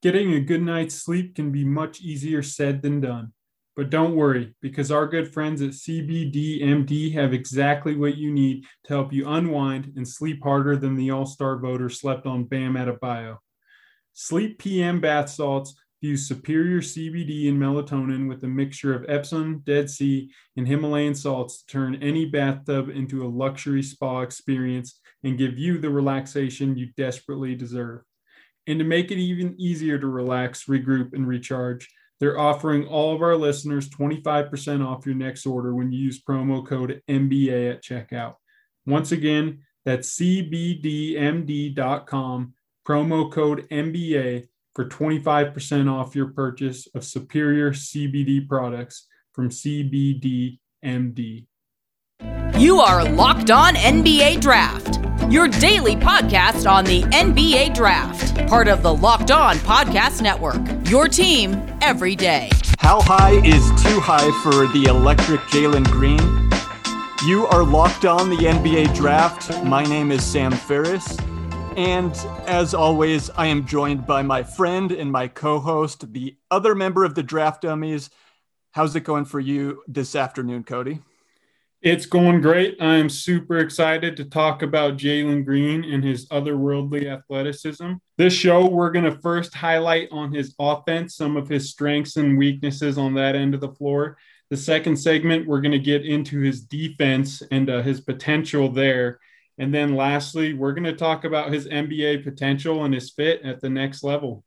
Getting a good night's sleep can be much easier said than done. But don't worry, because our good friends at CBDMD have exactly what you need to help you unwind and sleep harder than the all star voter slept on Bam Adebayo. Sleep PM bath salts fuse superior CBD and melatonin with a mixture of Epsom, Dead Sea, and Himalayan salts to turn any bathtub into a luxury spa experience and give you the relaxation you desperately deserve. And to make it even easier to relax, regroup, and recharge, they're offering all of our listeners 25% off your next order when you use promo code MBA at checkout. Once again, that's cbdmd.com, promo code MBA for 25% off your purchase of superior CBD products from CBDMD. You are Locked On NBA Draft your daily podcast on the NBA draft. Part of the Locked On Podcast Network. Your team every day. How high is too high for the electric Jalen Green? You are locked on the NBA draft. My name is Sam Ferris. And as always, I am joined by my friend and my co host, the other member of the Draft Dummies. How's it going for you this afternoon, Cody? It's going great. I'm super excited to talk about Jalen Green and his otherworldly athleticism. This show, we're going to first highlight on his offense some of his strengths and weaknesses on that end of the floor. The second segment, we're going to get into his defense and uh, his potential there. And then lastly, we're going to talk about his NBA potential and his fit at the next level.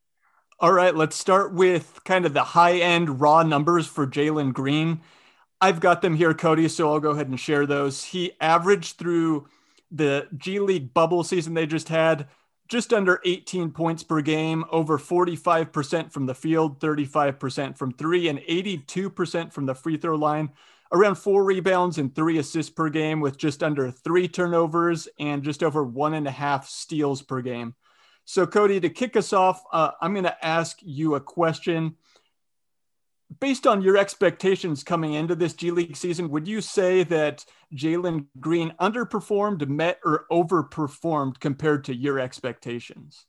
All right, let's start with kind of the high end raw numbers for Jalen Green. I've got them here, Cody, so I'll go ahead and share those. He averaged through the G League bubble season they just had just under 18 points per game, over 45% from the field, 35% from three, and 82% from the free throw line. Around four rebounds and three assists per game, with just under three turnovers and just over one and a half steals per game. So, Cody, to kick us off, uh, I'm going to ask you a question based on your expectations coming into this G League season, would you say that Jalen Green underperformed, met, or overperformed compared to your expectations?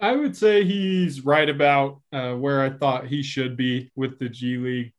I would say he's right about uh, where I thought he should be with the G League.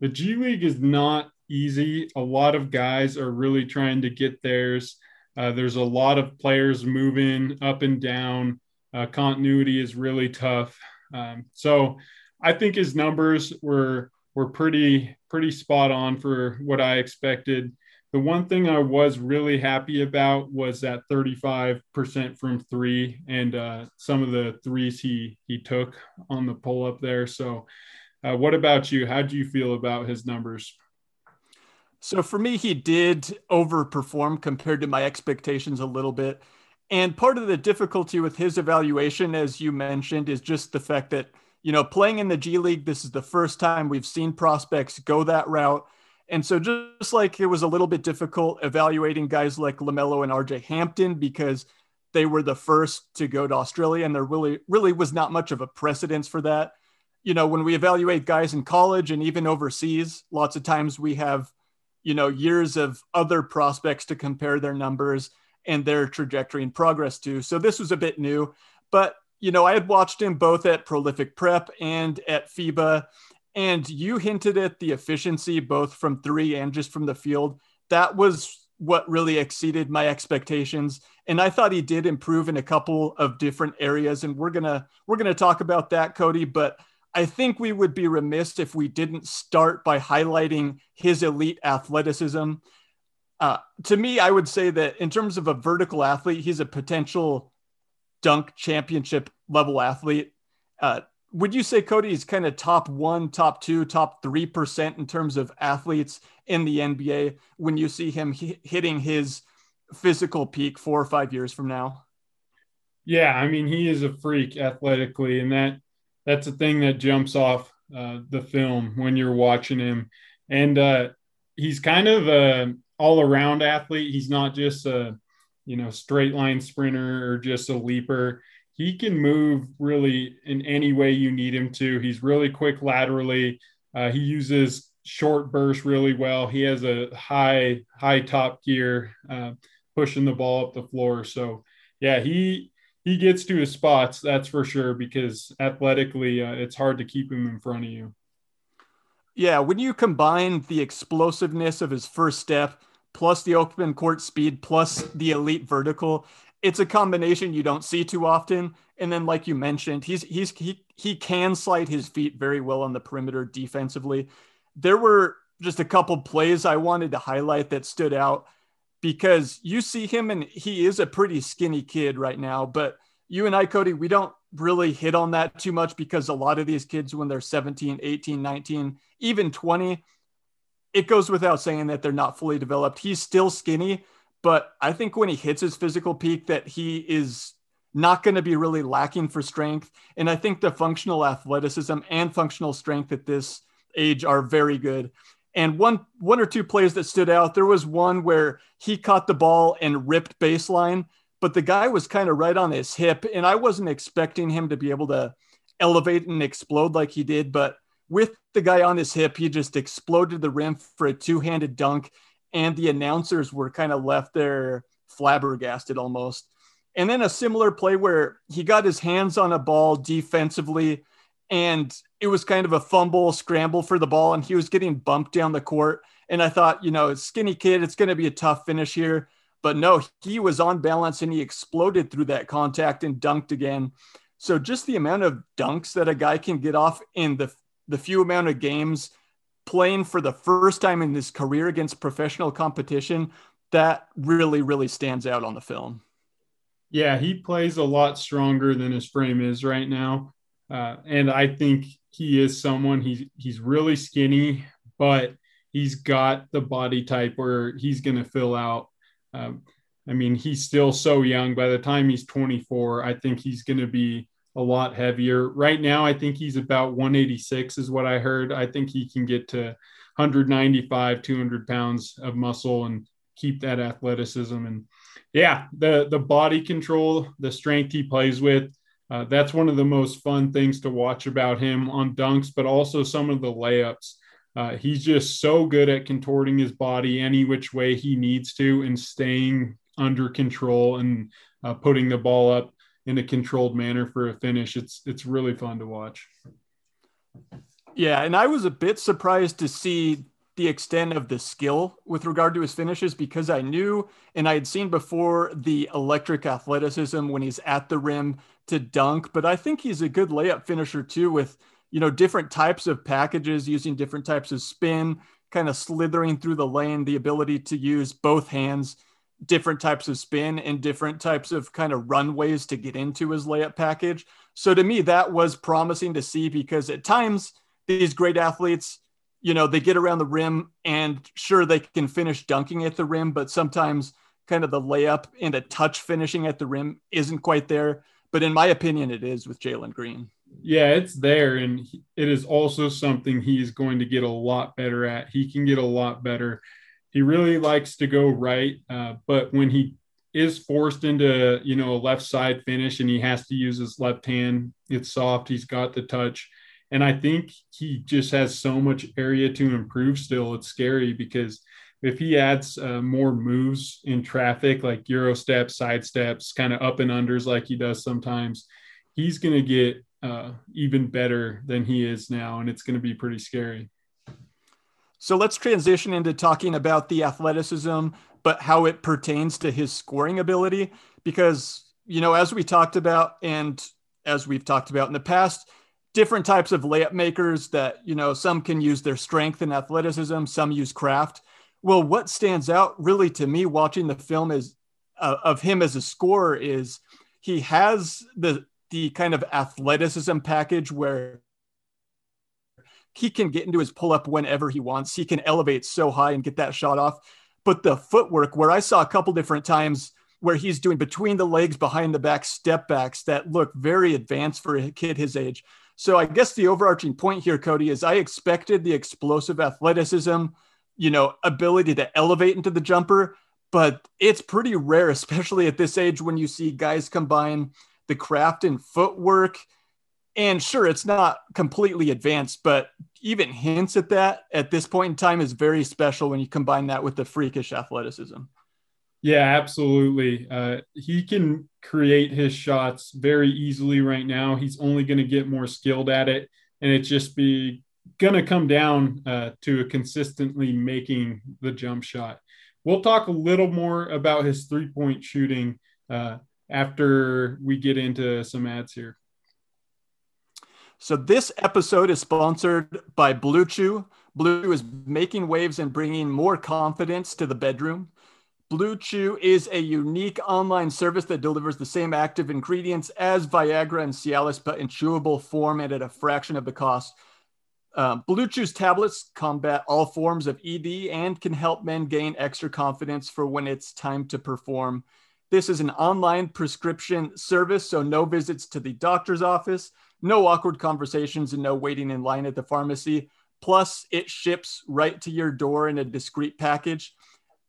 The G League is not easy. A lot of guys are really trying to get theirs. Uh, there's a lot of players moving up and down. Uh, continuity is really tough. Um, so I think his numbers were were pretty pretty spot on for what I expected. The one thing I was really happy about was that 35% from three and uh, some of the threes he he took on the pull up there. So, uh, what about you? How do you feel about his numbers? So for me, he did overperform compared to my expectations a little bit. And part of the difficulty with his evaluation, as you mentioned, is just the fact that you know, playing in the G League, this is the first time we've seen prospects go that route. And so, just like it was a little bit difficult evaluating guys like LaMelo and RJ Hampton because they were the first to go to Australia, and there really, really was not much of a precedence for that. You know, when we evaluate guys in college and even overseas, lots of times we have, you know, years of other prospects to compare their numbers and their trajectory and progress to. So, this was a bit new. But you know, I had watched him both at Prolific Prep and at FIBA, and you hinted at the efficiency both from three and just from the field. That was what really exceeded my expectations and i thought he did improve in a couple of different areas and we're gonna we're gonna talk about that cody but i think we would be remiss if we didn't start by highlighting his elite athleticism uh, to me i would say that in terms of a vertical athlete he's a potential dunk championship level athlete. Uh, would you say Cody is kind of top one, top two, top three percent in terms of athletes in the NBA when you see him h- hitting his physical peak four or five years from now? Yeah, I mean he is a freak athletically, and that that's a thing that jumps off uh, the film when you're watching him. And uh, he's kind of a all around athlete. He's not just a you know, straight line sprinter or just a leaper. He can move really in any way you need him to. He's really quick laterally. Uh, he uses short burst really well. He has a high high top gear, uh, pushing the ball up the floor. So yeah, he he gets to his spots, that's for sure, because athletically, uh, it's hard to keep him in front of you. Yeah, when you combine the explosiveness of his first step, plus the open court speed, plus the elite vertical, it's a combination you don't see too often. And then, like you mentioned, he's he's he he can slide his feet very well on the perimeter defensively. There were just a couple plays I wanted to highlight that stood out because you see him and he is a pretty skinny kid right now. But you and I, Cody, we don't really hit on that too much because a lot of these kids, when they're 17, 18, 19, even 20, it goes without saying that they're not fully developed. He's still skinny, but I think when he hits his physical peak, that he is not going to be really lacking for strength. And I think the functional athleticism and functional strength at this age are very good. And one one or two plays that stood out, there was one where he caught the ball and ripped baseline, but the guy was kind of right on his hip, and I wasn't expecting him to be able to elevate and explode like he did, but with the guy on his hip, he just exploded the rim for a two-handed dunk, and the announcers were kind of left there flabbergasted almost. And then a similar play where he got his hands on a ball defensively and it was kind of a fumble scramble for the ball and he was getting bumped down the court. And i thought you know skinny kid it's going to be a tough finish here. But no he was on balance and he exploded through that contact and dunked again. So just the amount of dunks that a guy can get off in the the few amount of games playing for the first time in his career against professional competition that really really stands out on the film yeah he plays a lot stronger than his frame is right now uh, and I think he is someone he's he's really skinny, but he's got the body type where he's going to fill out. Um, I mean, he's still so young. By the time he's 24, I think he's going to be a lot heavier. Right now, I think he's about 186, is what I heard. I think he can get to 195, 200 pounds of muscle and keep that athleticism. And yeah, the the body control, the strength he plays with uh, that's one of the most fun things to watch about him on dunks, but also some of the layups. Uh, he's just so good at contorting his body any which way he needs to and staying under control and uh, putting the ball up in a controlled manner for a finish. It's it's really fun to watch. Yeah, and I was a bit surprised to see the extent of the skill with regard to his finishes because I knew and I had seen before the electric athleticism when he's at the rim to dunk, but I think he's a good layup finisher too with you know different types of packages using different types of spin, kind of slithering through the lane, the ability to use both hands, different types of spin and different types of kind of runways to get into his layup package. So to me that was promising to see because at times these great athletes you know, they get around the rim and sure they can finish dunking at the rim, but sometimes kind of the layup and a touch finishing at the rim isn't quite there. But in my opinion, it is with Jalen Green. Yeah, it's there. And it is also something he is going to get a lot better at. He can get a lot better. He really likes to go right. Uh, but when he is forced into, you know, a left side finish and he has to use his left hand, it's soft. He's got the touch and I think he just has so much area to improve still. It's scary because if he adds uh, more moves in traffic, like Euro steps, side steps, kind of up and unders like he does sometimes, he's going to get uh, even better than he is now. And it's going to be pretty scary. So let's transition into talking about the athleticism, but how it pertains to his scoring ability. Because, you know, as we talked about, and as we've talked about in the past, different types of layup makers that, you know, some can use their strength and athleticism, some use craft. Well, what stands out really to me watching the film is uh, of him as a scorer is he has the the kind of athleticism package where he can get into his pull up whenever he wants. He can elevate so high and get that shot off. But the footwork, where I saw a couple different times where he's doing between the legs, behind the back step backs that look very advanced for a kid his age. So I guess the overarching point here, Cody, is I expected the explosive athleticism, you know, ability to elevate into the jumper, but it's pretty rare, especially at this age when you see guys combine the craft and footwork. And sure, it's not completely advanced, but even hints at that at this point in time is very special when you combine that with the freakish athleticism. Yeah, absolutely. Uh, he can create his shots very easily right now. He's only going to get more skilled at it, and it's just be going to come down uh, to consistently making the jump shot. We'll talk a little more about his three point shooting uh, after we get into some ads here. So, this episode is sponsored by Blue Chew. Blue Chew is making waves and bringing more confidence to the bedroom. Blue Chew is a unique online service that delivers the same active ingredients as Viagra and Cialis, but in chewable form and at a fraction of the cost. Uh, Blue Chew's tablets combat all forms of ED and can help men gain extra confidence for when it's time to perform. This is an online prescription service, so no visits to the doctor's office, no awkward conversations, and no waiting in line at the pharmacy. Plus, it ships right to your door in a discreet package.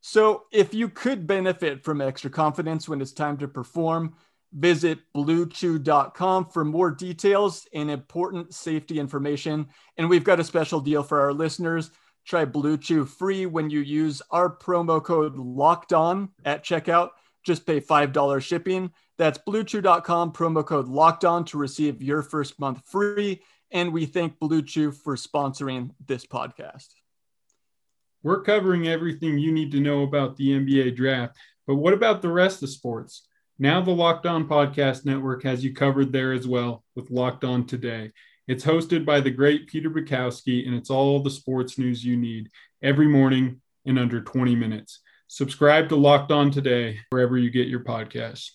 So, if you could benefit from extra confidence when it's time to perform, visit bluechew.com for more details and important safety information. And we've got a special deal for our listeners. Try Blue Chew free when you use our promo code locked on at checkout. Just pay $5 shipping. That's bluechew.com, promo code locked on to receive your first month free. And we thank Blue Chew for sponsoring this podcast. We're covering everything you need to know about the NBA draft, but what about the rest of sports? Now, the Locked On Podcast Network has you covered there as well with Locked On Today. It's hosted by the great Peter Bukowski, and it's all the sports news you need every morning in under 20 minutes. Subscribe to Locked On Today wherever you get your podcasts.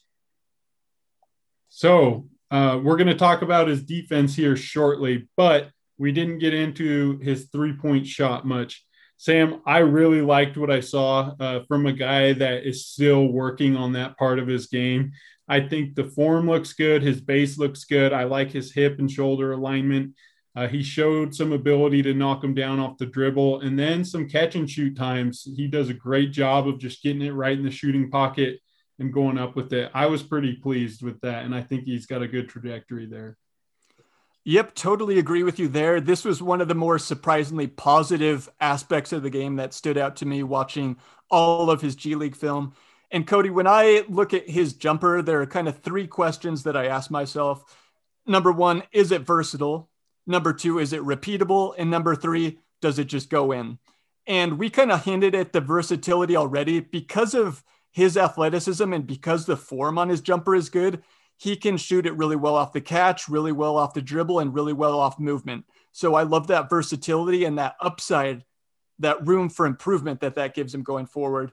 So, uh, we're going to talk about his defense here shortly, but we didn't get into his three point shot much. Sam, I really liked what I saw uh, from a guy that is still working on that part of his game. I think the form looks good. His base looks good. I like his hip and shoulder alignment. Uh, he showed some ability to knock him down off the dribble and then some catch and shoot times. He does a great job of just getting it right in the shooting pocket and going up with it. I was pretty pleased with that. And I think he's got a good trajectory there. Yep, totally agree with you there. This was one of the more surprisingly positive aspects of the game that stood out to me watching all of his G League film. And Cody, when I look at his jumper, there are kind of three questions that I ask myself. Number one, is it versatile? Number two, is it repeatable? And number three, does it just go in? And we kind of hinted at the versatility already because of his athleticism and because the form on his jumper is good he can shoot it really well off the catch, really well off the dribble, and really well off movement. So I love that versatility and that upside, that room for improvement that that gives him going forward.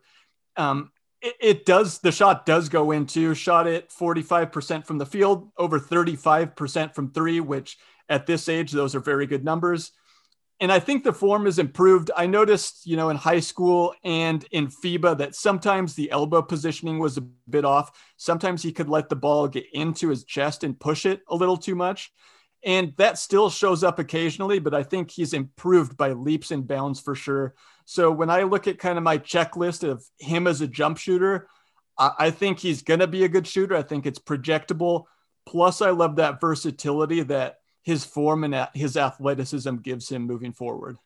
Um, it, it, does, the shot does go into, shot it 45% from the field, over 35% from three, which at this age, those are very good numbers and I think the form has improved. I noticed, you know, in high school and in FIBA that sometimes the elbow positioning was a bit off. Sometimes he could let the ball get into his chest and push it a little too much. And that still shows up occasionally, but I think he's improved by leaps and bounds for sure. So when I look at kind of my checklist of him as a jump shooter, I think he's going to be a good shooter. I think it's projectable. Plus, I love that versatility that his form and his athleticism gives him moving forward.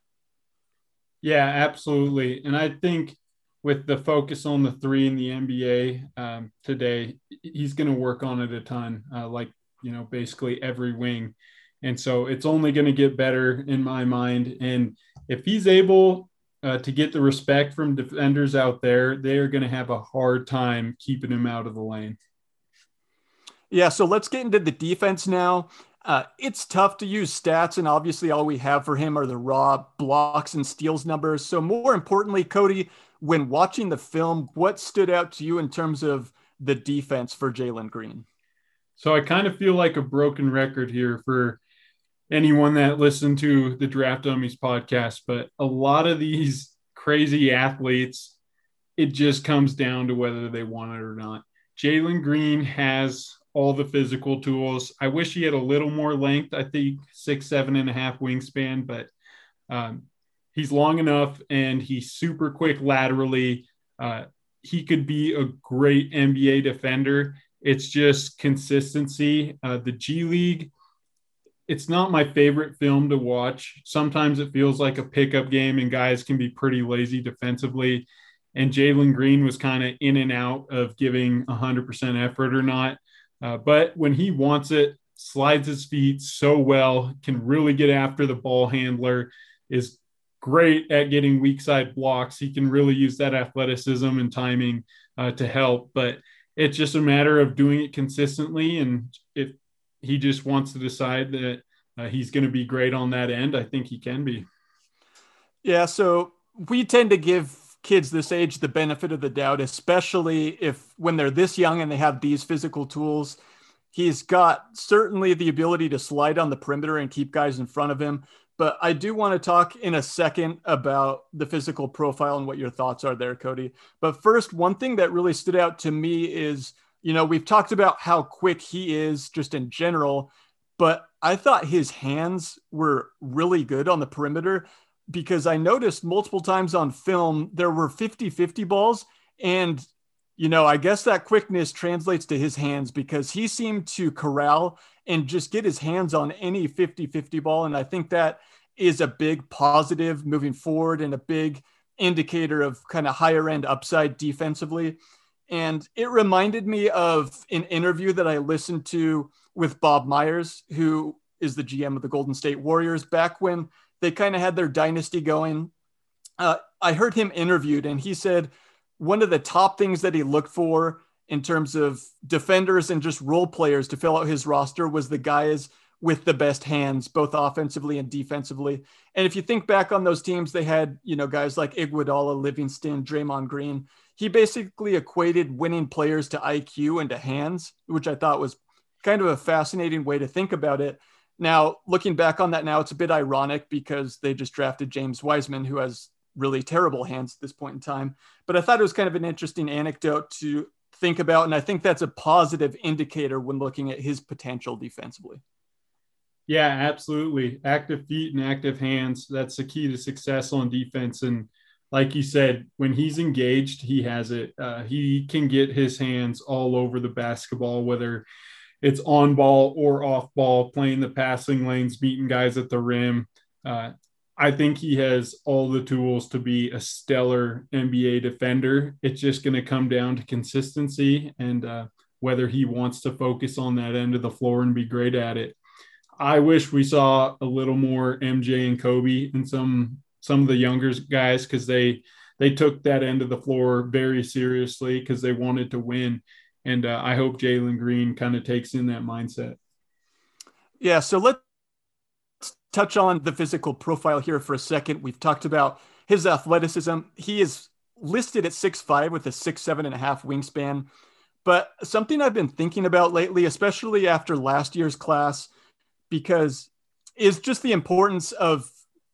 Yeah, absolutely. And I think with the focus on the three in the NBA um, today, he's going to work on it a ton, uh, like, you know, basically every wing. And so it's only going to get better in my mind. And if he's able uh, to get the respect from defenders out there, they are going to have a hard time keeping him out of the lane. Yeah, so let's get into the defense now. Uh, it's tough to use stats, and obviously, all we have for him are the raw blocks and steals numbers. So, more importantly, Cody, when watching the film, what stood out to you in terms of the defense for Jalen Green? So, I kind of feel like a broken record here for anyone that listened to the Draft Dummies podcast, but a lot of these crazy athletes, it just comes down to whether they want it or not. Jalen Green has all the physical tools. I wish he had a little more length. I think six, seven and a half wingspan, but um, he's long enough and he's super quick laterally. Uh, he could be a great NBA defender. It's just consistency. Uh, the G League, it's not my favorite film to watch. Sometimes it feels like a pickup game and guys can be pretty lazy defensively. and Jalen Green was kind of in and out of giving 100% effort or not. Uh, but when he wants it, slides his feet so well, can really get after the ball handler, is great at getting weak side blocks. He can really use that athleticism and timing uh, to help. But it's just a matter of doing it consistently. And if he just wants to decide that uh, he's going to be great on that end, I think he can be. Yeah. So we tend to give kids this age the benefit of the doubt, especially if when they're this young and they have these physical tools. He's got certainly the ability to slide on the perimeter and keep guys in front of him. But I do want to talk in a second about the physical profile and what your thoughts are there, Cody. But first, one thing that really stood out to me is, you know, we've talked about how quick he is just in general, but I thought his hands were really good on the perimeter because I noticed multiple times on film there were 50 50 balls. And, you know, I guess that quickness translates to his hands because he seemed to corral and just get his hands on any 50 50 ball. And I think that is a big positive moving forward and a big indicator of kind of higher end upside defensively. And it reminded me of an interview that I listened to with Bob Myers, who is the GM of the Golden State Warriors, back when they kind of had their dynasty going. Uh, I heard him interviewed, and he said one of the top things that he looked for in terms of defenders and just role players to fill out his roster was the guys with the best hands, both offensively and defensively. And if you think back on those teams, they had, you know, guys like Iguodala, Livingston, Draymond Green. He basically equated winning players to IQ and to hands, which I thought was kind of a fascinating way to think about it. Now, looking back on that now, it's a bit ironic because they just drafted James Wiseman, who has really terrible hands at this point in time. But I thought it was kind of an interesting anecdote to think about. And I think that's a positive indicator when looking at his potential defensively. Yeah, absolutely. Active feet and active hands. That's the key to success on defense. And like you said, when he's engaged, he has it. Uh, he can get his hands all over the basketball, whether it's on ball or off ball, playing the passing lanes, beating guys at the rim. Uh, I think he has all the tools to be a stellar NBA defender. It's just going to come down to consistency and uh, whether he wants to focus on that end of the floor and be great at it. I wish we saw a little more MJ and Kobe and some some of the younger guys because they they took that end of the floor very seriously because they wanted to win. And uh, I hope Jalen Green kind of takes in that mindset. Yeah. So let's touch on the physical profile here for a second. We've talked about his athleticism. He is listed at six five with a six seven and a half wingspan. But something I've been thinking about lately, especially after last year's class, because is just the importance of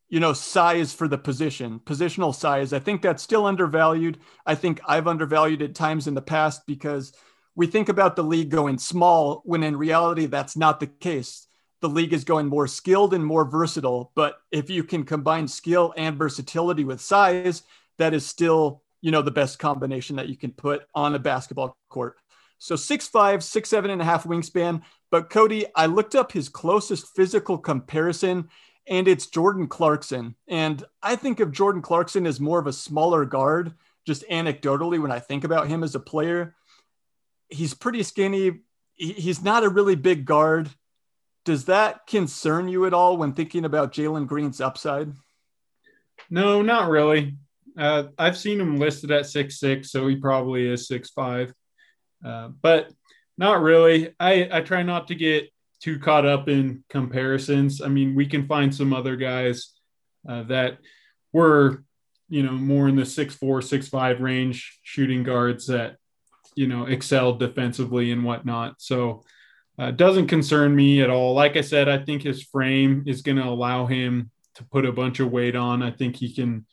you know size for the position positional size i think that's still undervalued i think i've undervalued it times in the past because we think about the league going small when in reality that's not the case. The league is going more skilled and more versatile. But if you can combine skill and versatility with size, that is still, you know, the best combination that you can put on a basketball court. So six five, six seven and a half wingspan. But Cody, I looked up his closest physical comparison, and it's Jordan Clarkson. And I think of Jordan Clarkson as more of a smaller guard, just anecdotally when I think about him as a player he's pretty skinny. He's not a really big guard. Does that concern you at all when thinking about Jalen Green's upside? No, not really. Uh, I've seen him listed at six six, so he probably is six five, uh, but not really. I I try not to get too caught up in comparisons. I mean, we can find some other guys uh, that were, you know, more in the six four, six five range shooting guards that you know, excelled defensively and whatnot. So uh, doesn't concern me at all. Like I said, I think his frame is going to allow him to put a bunch of weight on. I think he can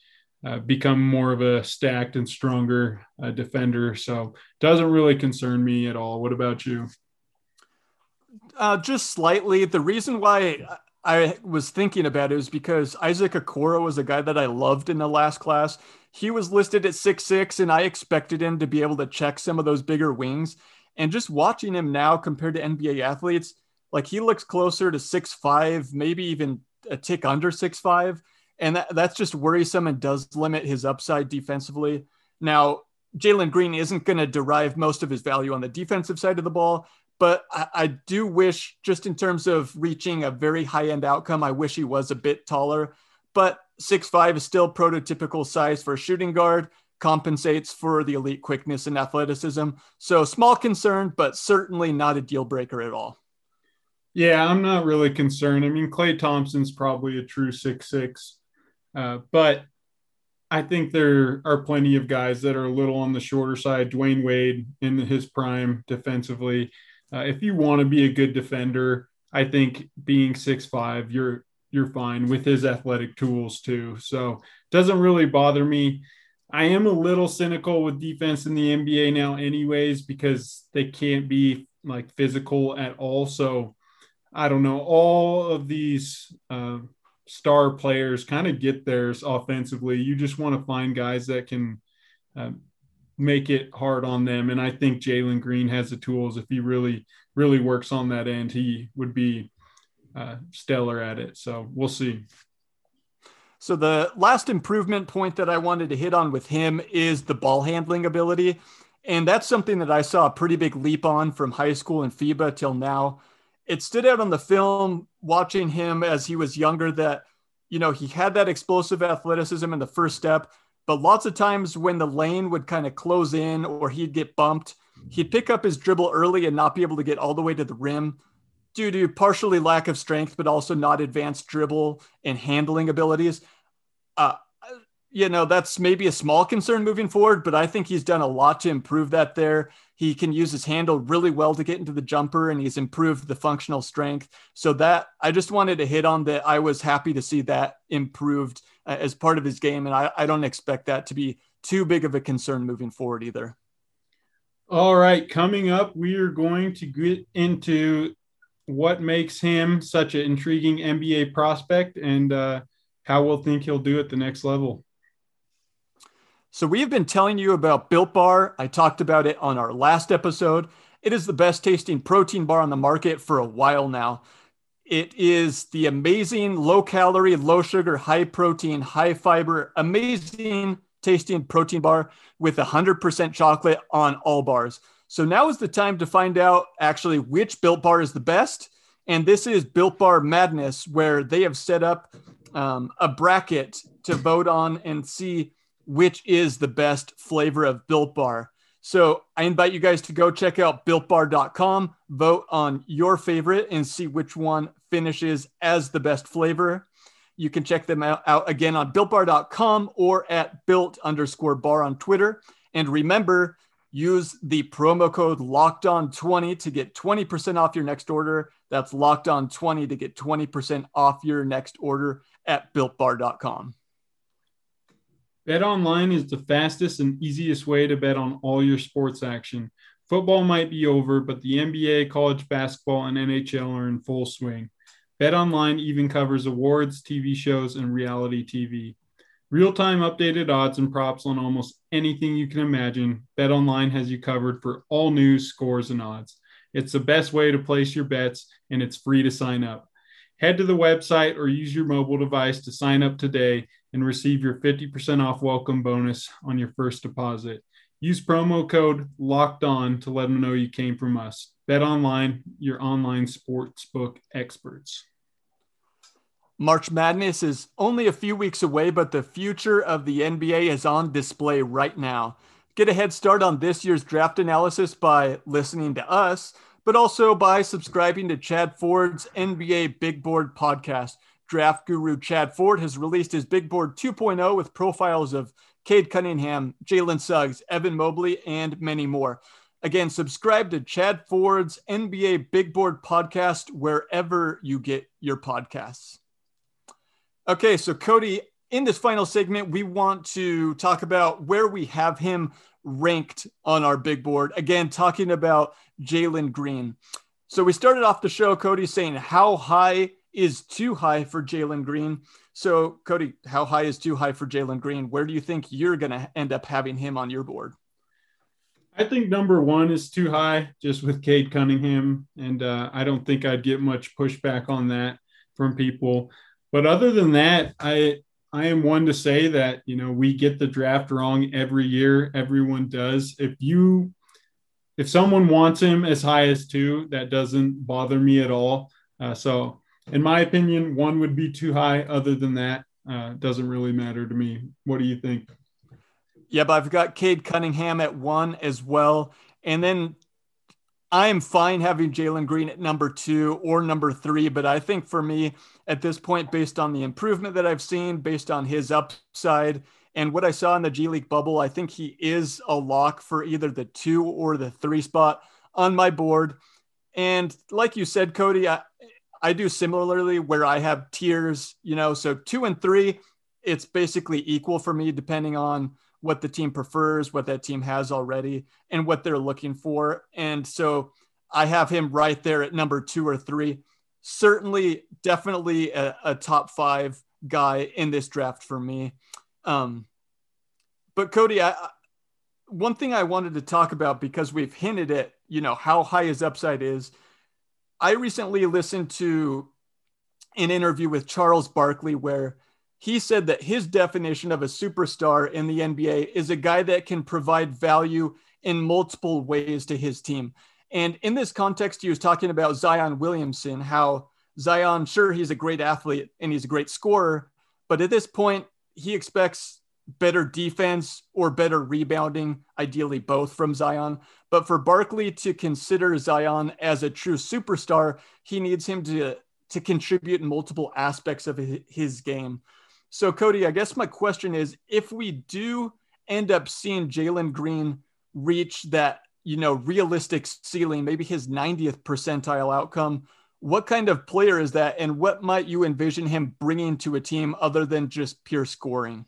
uh, become more of a stacked and stronger uh, defender. So doesn't really concern me at all. What about you? Uh, just slightly. The reason why I was thinking about it was because Isaac Okoro was a guy that I loved in the last class he was listed at six six, and I expected him to be able to check some of those bigger wings. And just watching him now compared to NBA athletes, like he looks closer to six five, maybe even a tick under six five, and that, that's just worrisome and does limit his upside defensively. Now, Jalen Green isn't going to derive most of his value on the defensive side of the ball, but I, I, do wish, just in terms of reaching a very high end outcome, I wish he was a bit taller. But six five is still prototypical size for a shooting guard, compensates for the elite quickness and athleticism. So small concern, but certainly not a deal breaker at all. Yeah, I'm not really concerned. I mean, Klay Thompson's probably a true six six, uh, but I think there are plenty of guys that are a little on the shorter side. Dwyane Wade in his prime defensively. Uh, if you want to be a good defender, I think being six five, you're you're fine with his athletic tools too. So doesn't really bother me. I am a little cynical with defense in the NBA now, anyways, because they can't be like physical at all. So I don't know. All of these uh, star players kind of get theirs offensively. You just want to find guys that can uh, make it hard on them. And I think Jalen Green has the tools. If he really, really works on that end, he would be uh, stellar at it. So we'll see. So the last improvement point that I wanted to hit on with him is the ball handling ability. And that's something that I saw a pretty big leap on from high school and FIBA till now it stood out on the film watching him as he was younger that you know he had that explosive athleticism in the first step but lots of times when the lane would kind of close in or he'd get bumped he'd pick up his dribble early and not be able to get all the way to the rim due to partially lack of strength but also not advanced dribble and handling abilities uh, you know that's maybe a small concern moving forward but i think he's done a lot to improve that there he can use his handle really well to get into the jumper and he's improved the functional strength. So that I just wanted to hit on that. I was happy to see that improved as part of his game. And I, I don't expect that to be too big of a concern moving forward either. All right. Coming up, we are going to get into what makes him such an intriguing NBA prospect and uh, how we'll think he'll do at the next level. So, we have been telling you about Built Bar. I talked about it on our last episode. It is the best tasting protein bar on the market for a while now. It is the amazing low calorie, low sugar, high protein, high fiber, amazing tasting protein bar with 100% chocolate on all bars. So now is the time to find out actually which Built Bar is the best. And this is Built Bar Madness, where they have set up um, a bracket to vote on and see which is the best flavor of Built Bar. So I invite you guys to go check out builtbar.com, vote on your favorite, and see which one finishes as the best flavor. You can check them out, out again on builtbar.com or at built underscore bar on Twitter. And remember, use the promo code locked on 20 to get 20% off your next order. That's locked on 20 to get 20% off your next order at builtbar.com. Bet online is the fastest and easiest way to bet on all your sports action. Football might be over, but the NBA, college basketball, and NHL are in full swing. Bet online even covers awards, TV shows, and reality TV. Real time updated odds and props on almost anything you can imagine. Bet online has you covered for all news, scores, and odds. It's the best way to place your bets, and it's free to sign up. Head to the website or use your mobile device to sign up today and receive your 50% off welcome bonus on your first deposit. Use promo code locked on to let them know you came from us. Bet online, your online sportsbook experts. March Madness is only a few weeks away, but the future of the NBA is on display right now. Get a head start on this year's draft analysis by listening to us, but also by subscribing to Chad Ford's NBA Big Board podcast draft guru Chad Ford has released his big board 2.0 with profiles of Cade Cunningham, Jalen Suggs, Evan Mobley, and many more. Again, subscribe to Chad Ford's NBA Big Board podcast wherever you get your podcasts. Okay, so Cody, in this final segment, we want to talk about where we have him ranked on our big board. Again, talking about Jalen Green. So we started off the show, Cody, saying how high is too high for Jalen Green. So, Cody, how high is too high for Jalen Green? Where do you think you're going to end up having him on your board? I think number one is too high just with Cade Cunningham. And uh, I don't think I'd get much pushback on that from people. But other than that, I I am one to say that, you know, we get the draft wrong every year. Everyone does. If you, if someone wants him as high as two, that doesn't bother me at all. Uh, so, in my opinion, one would be too high. Other than that, uh, doesn't really matter to me. What do you think? Yeah, but I've got Cade Cunningham at one as well. And then I am fine having Jalen Green at number two or number three, but I think for me at this point, based on the improvement that I've seen, based on his upside and what I saw in the G League bubble, I think he is a lock for either the two or the three spot on my board. And like you said, Cody, I, I do similarly where I have tiers, you know, so two and three, it's basically equal for me depending on what the team prefers, what that team has already, and what they're looking for. And so I have him right there at number two or three. Certainly, definitely a, a top five guy in this draft for me. Um, but Cody, I, one thing I wanted to talk about because we've hinted at, you know, how high his upside is. I recently listened to an interview with Charles Barkley where he said that his definition of a superstar in the NBA is a guy that can provide value in multiple ways to his team. And in this context, he was talking about Zion Williamson, how Zion, sure, he's a great athlete and he's a great scorer, but at this point, he expects better defense or better rebounding, ideally both from Zion. But for Barkley to consider Zion as a true superstar, he needs him to, to contribute in multiple aspects of his game. So, Cody, I guess my question is if we do end up seeing Jalen Green reach that, you know, realistic ceiling, maybe his 90th percentile outcome, what kind of player is that? And what might you envision him bringing to a team other than just pure scoring?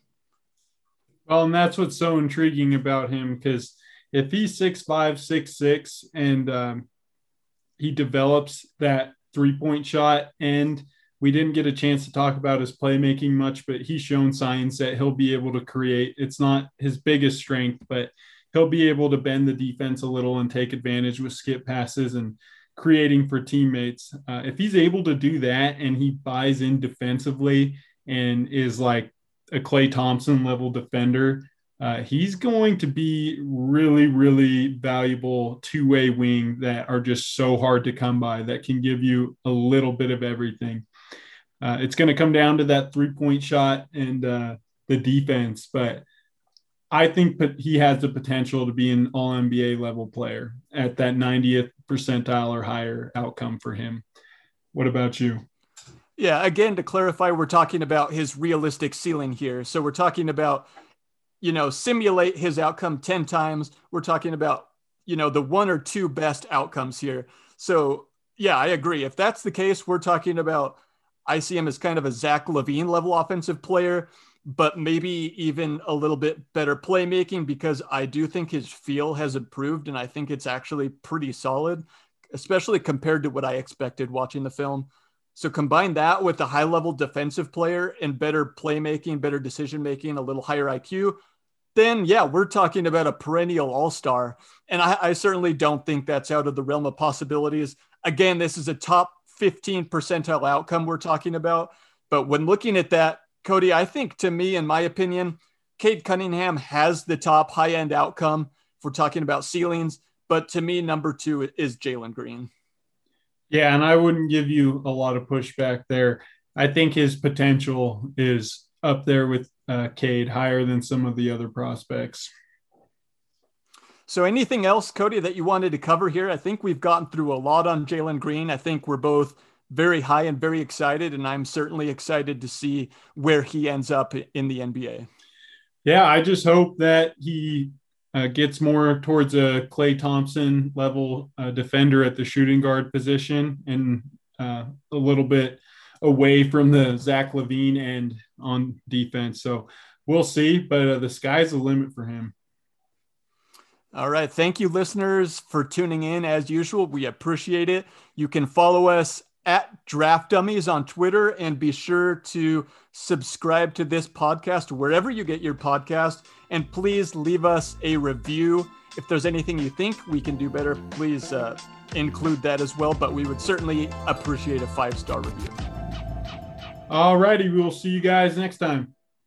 Well, and that's what's so intriguing about him because if he's six five, six six, and um, he develops that three point shot and we didn't get a chance to talk about his playmaking much, but he's shown signs that he'll be able to create. It's not his biggest strength, but he'll be able to bend the defense a little and take advantage with skip passes and creating for teammates. Uh, if he's able to do that and he buys in defensively and is like a Klay Thompson level defender, uh, he's going to be really, really valuable two way wing that are just so hard to come by that can give you a little bit of everything. Uh, it's going to come down to that three point shot and uh, the defense, but I think he has the potential to be an all NBA level player at that 90th percentile or higher outcome for him. What about you? Yeah, again, to clarify, we're talking about his realistic ceiling here. So we're talking about, you know, simulate his outcome 10 times. We're talking about, you know, the one or two best outcomes here. So, yeah, I agree. If that's the case, we're talking about I see him as kind of a Zach LaVine level offensive player, but maybe even a little bit better playmaking because I do think his feel has improved and I think it's actually pretty solid, especially compared to what I expected watching the film. So combine that with a high level defensive player and better playmaking, better decision making, a little higher IQ, then yeah, we're talking about a perennial all star. And I, I certainly don't think that's out of the realm of possibilities. Again, this is a top 15 percentile outcome we're talking about. But when looking at that, Cody, I think to me, in my opinion, Cade Cunningham has the top high end outcome if we're talking about ceilings. But to me, number two is Jalen Green. Yeah, and I wouldn't give you a lot of pushback there. I think his potential is up there with uh, Cade, higher than some of the other prospects. So, anything else, Cody, that you wanted to cover here? I think we've gotten through a lot on Jalen Green. I think we're both very high and very excited, and I'm certainly excited to see where he ends up in the NBA. Yeah, I just hope that he uh, gets more towards a Klay Thompson level uh, defender at the shooting guard position and uh, a little bit away from the Zach LaVine end on defense. So we'll see, but uh, the sky's the limit for him. All right. Thank you, listeners, for tuning in. As usual, we appreciate it. You can follow us at Draft Dummies on Twitter and be sure to subscribe to this podcast wherever you get your podcast. And please leave us a review. If there's anything you think we can do better, please uh, include that as well. But we would certainly appreciate a five star review. All righty. We will see you guys next time.